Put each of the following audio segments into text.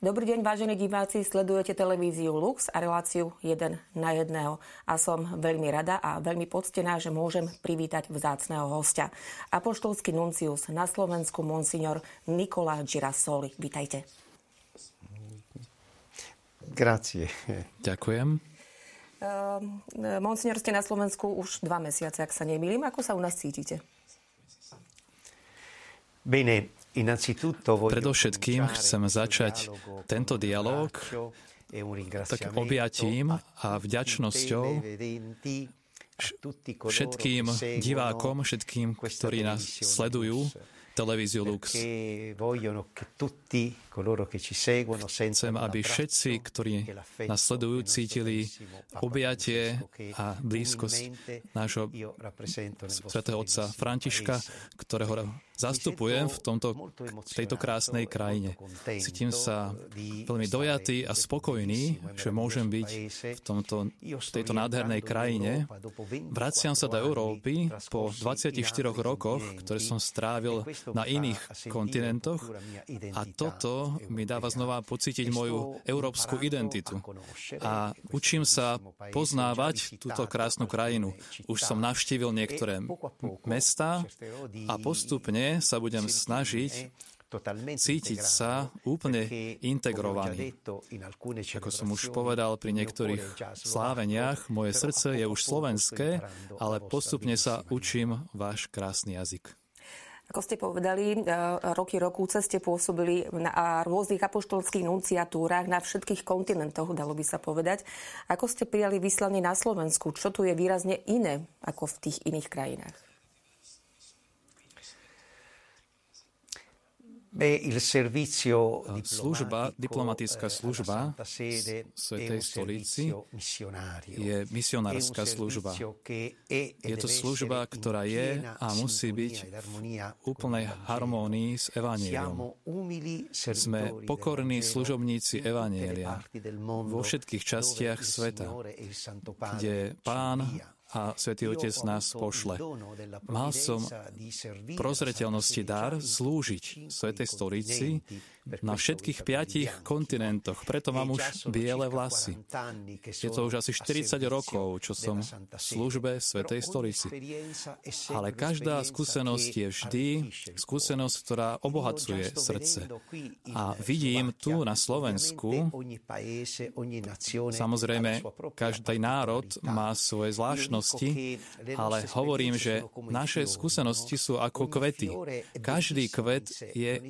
Dobrý deň, vážení diváci, sledujete televíziu Lux a reláciu 1 na 1. A som veľmi rada a veľmi poctená, že môžem privítať vzácného hostia. Apoštolský nuncius na Slovensku, monsignor Nikola Girasoli. Vítajte. Grazie. Ďakujem. Uh, monsignor, ste na Slovensku už dva mesiace, ak sa nemýlim. Ako sa u nás cítite? Bene, Predovšetkým chcem začať tento dialog e tak objatím a vďačnosťou všetkým divákom, všetkým, ktorí nás sledujú, televíziu Lux. Chcem, aby všetci, ktorí nás sledujú, cítili objatie a blízkosť nášho svätého otca Františka, ktorého zastupujem v tomto, tejto krásnej krajine. Cítim sa veľmi dojatý a spokojný, že môžem byť v, tomto, v tejto nádhernej krajine. Vraciam sa do Európy po 24 rokoch, ktoré som strávil na iných kontinentoch a toto mi dáva znova pocítiť moju európsku identitu. A učím sa poznávať túto krásnu krajinu. Už som navštívil niektoré mesta a postupne sa budem snažiť cítiť sa úplne integrovaný. Ako som už povedal pri niektorých sláveniach, moje srdce je už slovenské, ale postupne sa učím váš krásny jazyk. Ako ste povedali, e, roky rokúce ste pôsobili na rôznych apoštolských nunciatúrach na všetkých kontinentoch, dalo by sa povedať. Ako ste prijali vyslanie na Slovensku? Čo tu je výrazne iné ako v tých iných krajinách? Služba, diplomatická služba Svetej stolici je misionárska služba. Je to služba, ktorá je a musí byť v úplnej harmónii s Evangeliom. Sme pokorní služobníci Evanielia vo všetkých častiach sveta, kde Pán a Svetý Otec nás pošle. Mal som prozreteľnosti dar slúžiť Svetej stolici na všetkých piatich kontinentoch. Preto mám už biele vlasy. Je to už asi 40 rokov, čo som v službe Svetej stolici. Ale každá skúsenosť je vždy skúsenosť, ktorá obohacuje srdce. A vidím tu na Slovensku, samozrejme, každý národ má svoje zvláštnosti, ale hovorím, že naše skúsenosti sú ako kvety. Každý kvet je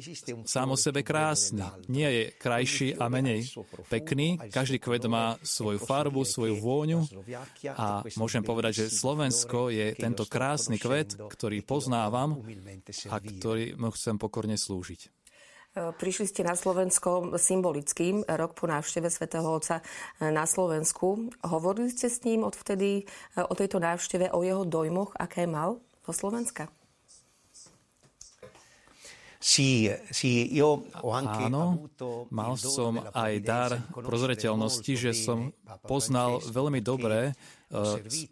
sám o sebe krásny krásny. Nie je krajší a menej pekný. Každý kvet má svoju farbu, svoju vôňu a môžem povedať, že Slovensko je tento krásny kvet, ktorý poznávam a ktorý mu chcem pokorne slúžiť. Prišli ste na Slovensko symbolickým, rok po návšteve svätého Otca na Slovensku. Hovorili ste s ním odvtedy e, o tejto návšteve, o jeho dojmoch, aké mal zo Slovenska? Áno, mal som aj dar prozreteľnosti, že som poznal veľmi dobre z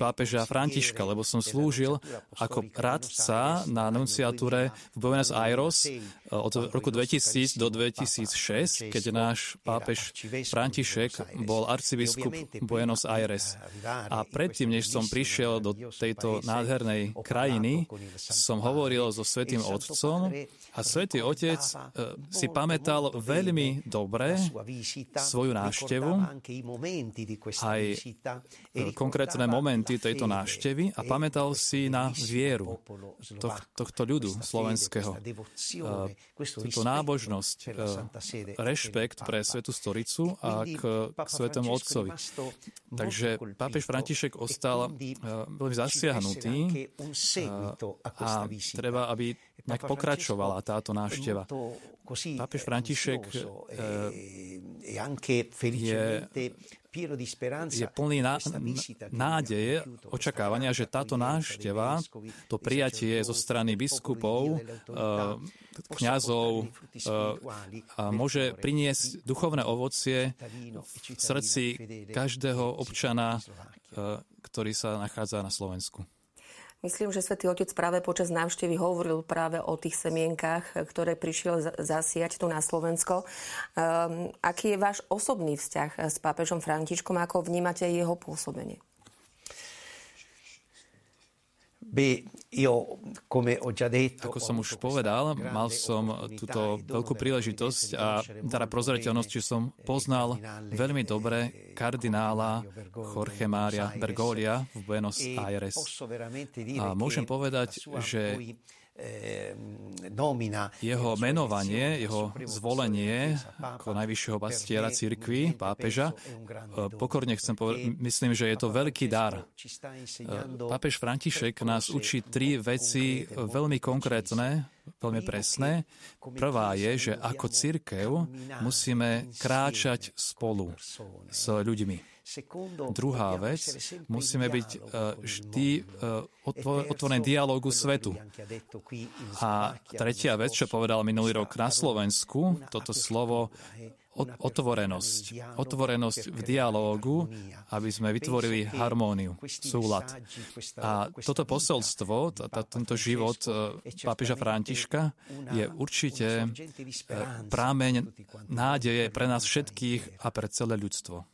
pápeža Františka, lebo som slúžil ako radca na nunciatúre v Buenos Aires eh, od roku 2000 do 2006, keď náš pápež František bol arcibiskup Buenos Aires. A predtým, než som prišiel do tejto nádhernej krajiny, som hovoril so Svetým Otcom a Svetý Otec eh, si pamätal veľmi dobre svoju návštevu, aj konkrétne momenty tejto návštevy a pamätal si na vieru tohto ľudu slovenského. Túto nábožnosť, rešpekt pre Svetu Storicu a k, k Svetému Otcovi. Takže pápež František ostal veľmi zasiahnutý a treba, aby nejak pokračovala táto návšteva. Pápež František je je plný ná, nádeje, očakávania, že táto návšteva, to prijatie zo strany biskupov, eh, kňazov, eh, môže priniesť duchovné ovocie v srdci každého občana, eh, ktorý sa nachádza na Slovensku. Myslím, že svätý Otec práve počas návštevy hovoril práve o tých semienkach, ktoré prišiel zasiať tu na Slovensko. Um, aký je váš osobný vzťah s pápežom Františkom? Ako vnímate jeho pôsobenie? Ako som už povedal, mal som túto veľkú príležitosť a teda prozreteľnosť, že som poznal veľmi dobre kardinála Jorge Maria Bergolia v Buenos Aires. A môžem povedať, že Ehm, jeho menovanie, jeho zvolenie ako najvyššieho bastiera cirkvi, pápeža, eh, pokorne chcem povedať, myslím, že je to veľký dar. Eh, pápež František nás učí tri veci veľmi konkrétne, veľmi presné. Prvá je, že ako církev musíme kráčať spolu s ľuďmi. Druhá vec, musíme byť e, vždy e, otvorený dialógu svetu. A tretia vec, čo povedal minulý rok na Slovensku, toto slovo otvorenosť. Otvorenosť v dialógu, aby sme vytvorili harmóniu, súlad. A toto posolstvo, tento život e, pápeža Františka je určite prámeň nádeje pre nás všetkých a pre celé ľudstvo.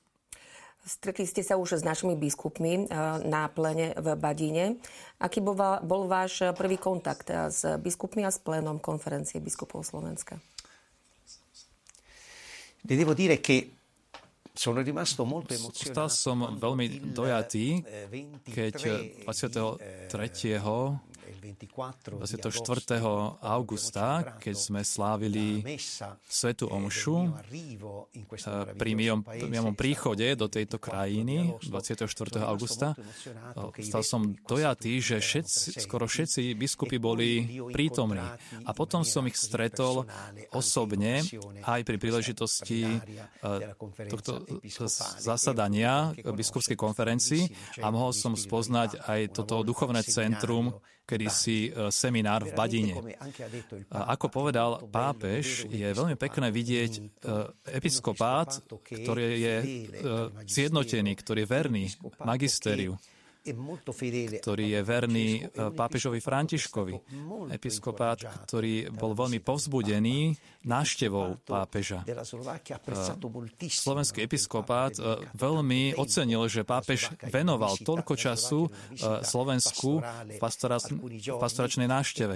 Stretli ste sa už s našimi biskupmi eh, na plene v Badine. Aký bol, bol váš prvý kontakt eh, s biskupmi a s plénom konferencie biskupov Slovenska? devo dire che Stal som veľmi dojatý, keď 23. 24. augusta, keď sme slávili Svetu Omšu pri mojom príchode do tejto krajiny 24. augusta, stal som dojatý, že všetci, skoro všetci biskupy boli prítomní. A potom som ich stretol osobne aj pri príležitosti tohto zasadania biskupskej konferencii a mohol som spoznať aj toto duchovné centrum, kedysi e, seminár v Badine. A ako povedal pápež, je veľmi pekné vidieť e, episkopát, ktorý je e, zjednotený, ktorý je verný magistériu ktorý je verný e, pápežovi Františkovi. Episkopát, ktorý bol veľmi povzbudený návštevou pápeža. E, slovenský episkopát e, veľmi ocenil, že pápež venoval toľko času Slovensku v pastoračnej návšteve.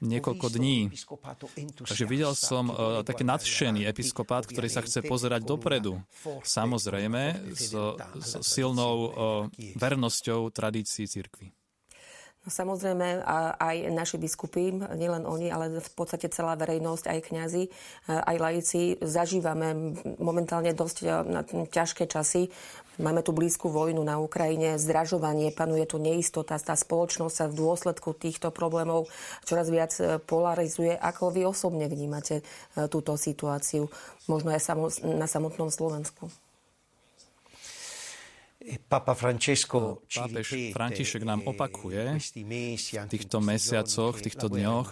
Niekoľko dní. Takže videl som taký nadšený episkopát, ktorý sa chce pozerať dopredu. Samozrejme, s, s silnou vernosťou súčasťou tradícií cirkvi. No, samozrejme, aj naši biskupy, nielen oni, ale v podstate celá verejnosť, aj kňazi, aj laici, zažívame momentálne dosť e, ťažké časy. Máme tu blízku vojnu na Ukrajine, zdražovanie, panuje tu neistota, tá spoločnosť sa v dôsledku týchto problémov čoraz viac e, polarizuje. Ako vy osobne vnímate e, túto situáciu, možno aj na samotnom Slovensku? Francesco Pápež František nám opakuje v týchto mesiacoch, v týchto dňoch,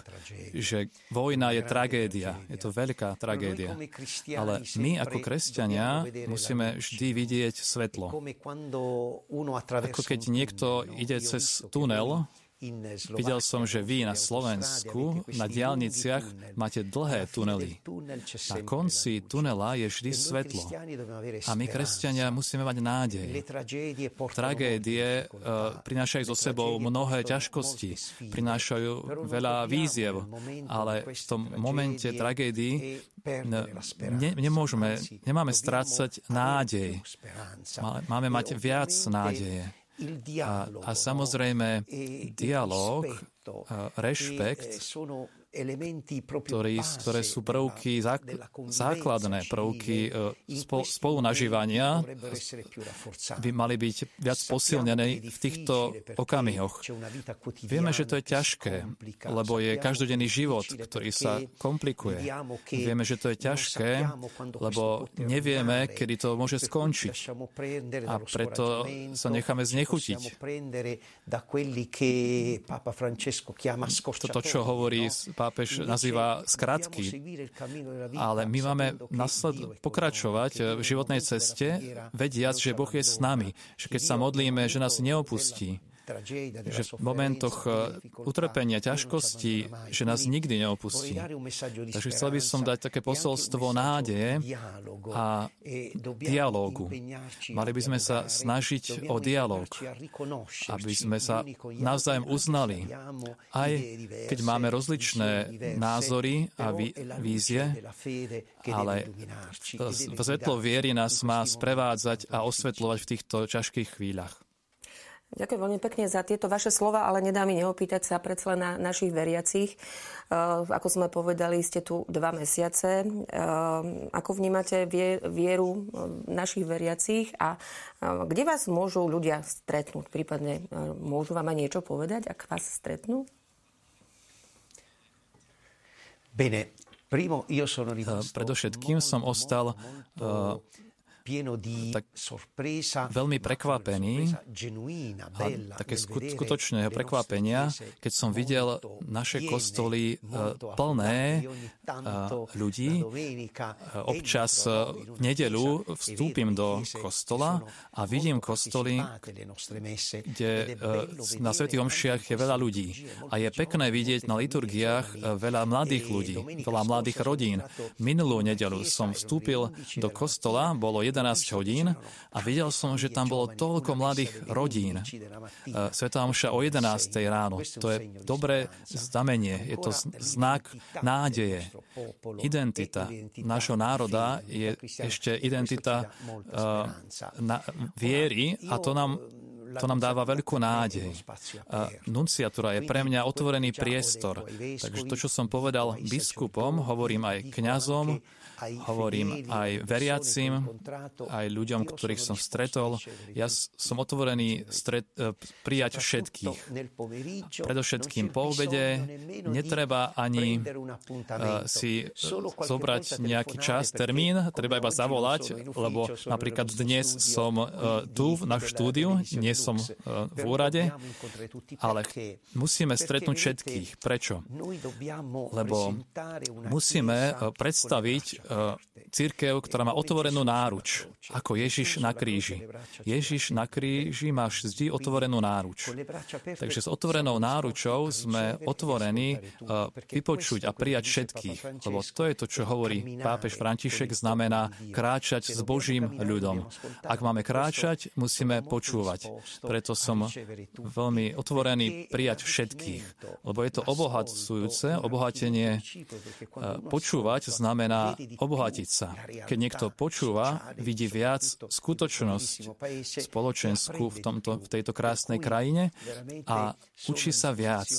že vojna je tragédia. Je to veľká tragédia. Ale my ako kresťania musíme vždy vidieť svetlo. Ako keď niekto ide cez tunel, Videl som, že vy na Slovensku na diálniciach máte dlhé tunely. Na konci tunela je vždy svetlo. A my, kresťania, musíme mať nádej. Tragédie uh, prinášajú so sebou mnohé ťažkosti, prinášajú veľa víziev, ale v tom momente tragédii ne, nemôžeme, nemáme strácať nádej. Máme mať viac nádeje. A, a samozrejme, dialog, rešpekt ktorý, ktoré sú prvky, základné prvky e, spolunažívania, by mali byť viac posilnené v týchto okamihoch. Vieme, že to je ťažké, lebo je každodenný život, ktorý sa komplikuje. Vieme, že to je ťažké, lebo nevieme, kedy to môže skončiť. A preto sa necháme znechutiť. Toto, čo hovorí pápež nazýva skratky. Ale my máme nasled, pokračovať v životnej ceste, vediac, že Boh je s nami. Že keď sa modlíme, že nás neopustí. Že v momentoch eh, utrpenia, ťažkosti, že nás nikdy neopustí. Takže chcel by som dať také posolstvo nádeje a dialógu. Mali by sme sa snažiť o dialog, aby sme sa navzájom uznali, aj keď máme rozličné názory a vízie, ale svetlo viery nás má sprevádzať a osvetľovať v týchto ťažkých chvíľach. Ďakujem veľmi pekne za tieto vaše slova, ale nedá mi neopýtať sa predsa na našich veriacich. Uh, ako sme povedali, ste tu dva mesiace. Uh, ako vnímate vieru našich veriacich a uh, kde vás môžu ľudia stretnúť? Prípadne môžu vám aj niečo povedať, ak vás stretnú? Bene, primo io sono rimasto Predovšetkým som ostal uh, tak veľmi prekvapený a také skutočného prekvapenia, keď som videl naše kostoly e, plné e, ľudí. Občas v nedelu vstúpim do kostola a vidím kostoly, kde e, na Svetých omšiach je veľa ľudí. A je pekné vidieť na liturgiách veľa mladých ľudí, veľa mladých rodín. Minulú nedelu som vstúpil do kostola, bolo 11 11 hodín a videl som, že tam bolo toľko mladých rodín. Svetá Omša o 11. ráno. To je dobré znamenie. Je to znak nádeje. Identita nášho národa je ešte identita uh, na, viery a to nám to nám dáva veľkú nádej. A nunciatúra je pre mňa otvorený priestor. Takže to, čo som povedal biskupom, hovorím aj kňazom, hovorím aj veriacim, aj ľuďom, ktorých som stretol. Ja som otvorený stret, e, prijať všetkých. Predovšetkým po obede netreba ani uh, si zobrať nejaký čas, termín, treba iba zavolať, lebo napríklad dnes som uh, tu na štúdiu, nie som uh, v úrade, ale musíme stretnúť všetkých. Prečo? Lebo musíme predstaviť církev, ktorá má otvorenú náruč, ako Ježiš na kríži. Ježiš na kríži má vždy otvorenú náruč. Takže s otvorenou náručou sme otvorení vypočuť a prijať všetkých, lebo to je to, čo hovorí pápež František, znamená kráčať s Božím ľudom. Ak máme kráčať, musíme počúvať. Preto som veľmi otvorený prijať všetkých, lebo je to obohacujúce, obohatenie. Počúvať znamená obohatiť sa. Keď niekto počúva, vidí viac skutočnosť spoločenskú v, tomto, v tejto krásnej krajine a učí sa viac.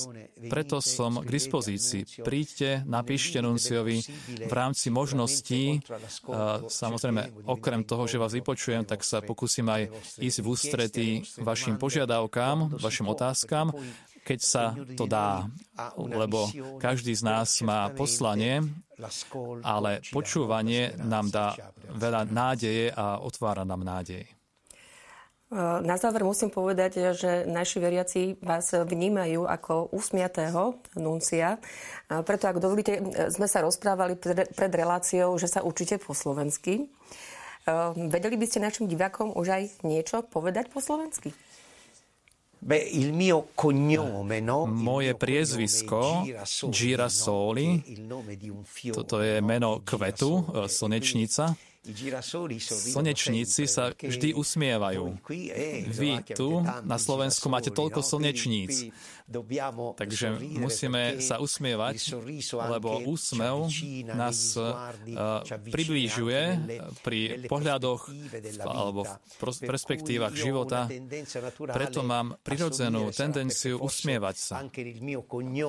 Preto som k dispozícii. Príďte, napíšte nunciovi v rámci možností, samozrejme, okrem toho, že vás vypočujem, tak sa pokúsim aj ísť v ústretí vašim požiadavkám, vašim otázkam, keď sa to dá, lebo každý z nás má poslanie ale počúvanie nám dá veľa nádeje a otvára nám nádej. Na záver musím povedať, že naši veriaci vás vnímajú ako usmiatého nuncia. Preto, ak dovolíte, sme sa rozprávali pred reláciou, že sa učíte po slovensky. Vedeli by ste našim divákom už aj niečo povedať po slovensky? Beh, il mio cognome, no? Moje priezvisko Girasoli, toto je meno kvetu, e, slnečnica. Slnečníci sa vždy usmievajú. Vy tu na Slovensku máte toľko slnečníc. Takže musíme sa usmievať, lebo úsmev nás uh, priblížuje pri pohľadoch alebo v perspektívach života. Preto mám prirodzenú tendenciu usmievať sa.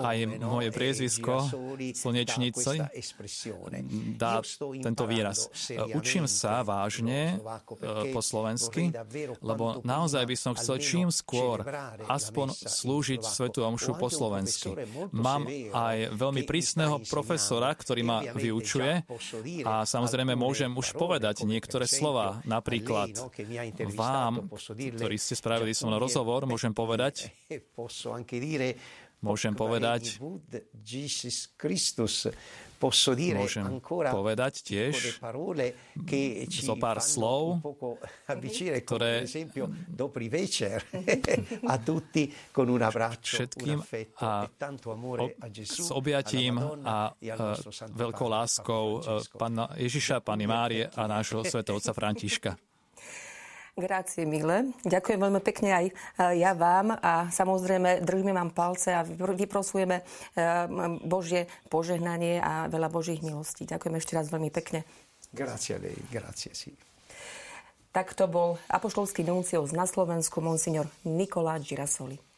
Aj moje priezvisko, slnečnici, dá tento výraz. Učím sa vážne uh, po slovensky, lebo naozaj by som chcel čím skôr aspoň slúžiť Svetú Omšu po slovensky. Mám aj veľmi prísneho profesora, ktorý ma vyučuje a samozrejme môžem už povedať niektoré slova. Napríklad vám, ktorí ste spravili so mnou rozhovor, môžem povedať, môžem povedať, môžem povedať tiež zo pár slov, ktoré všetkým a s objatím a veľkou láskou Pána Ježiša, Pani Márie a nášho svetovca Františka. Grácie, Mile. Ďakujem veľmi pekne aj e, ja vám a samozrejme držíme vám palce a vyprosujeme e, Božie požehnanie a veľa Božích milostí. Ďakujem ešte raz veľmi pekne. Grazie lei, grazie, sì. Tak to bol apoštolský nuncius na Slovensku, monsignor Nikola Girasoli.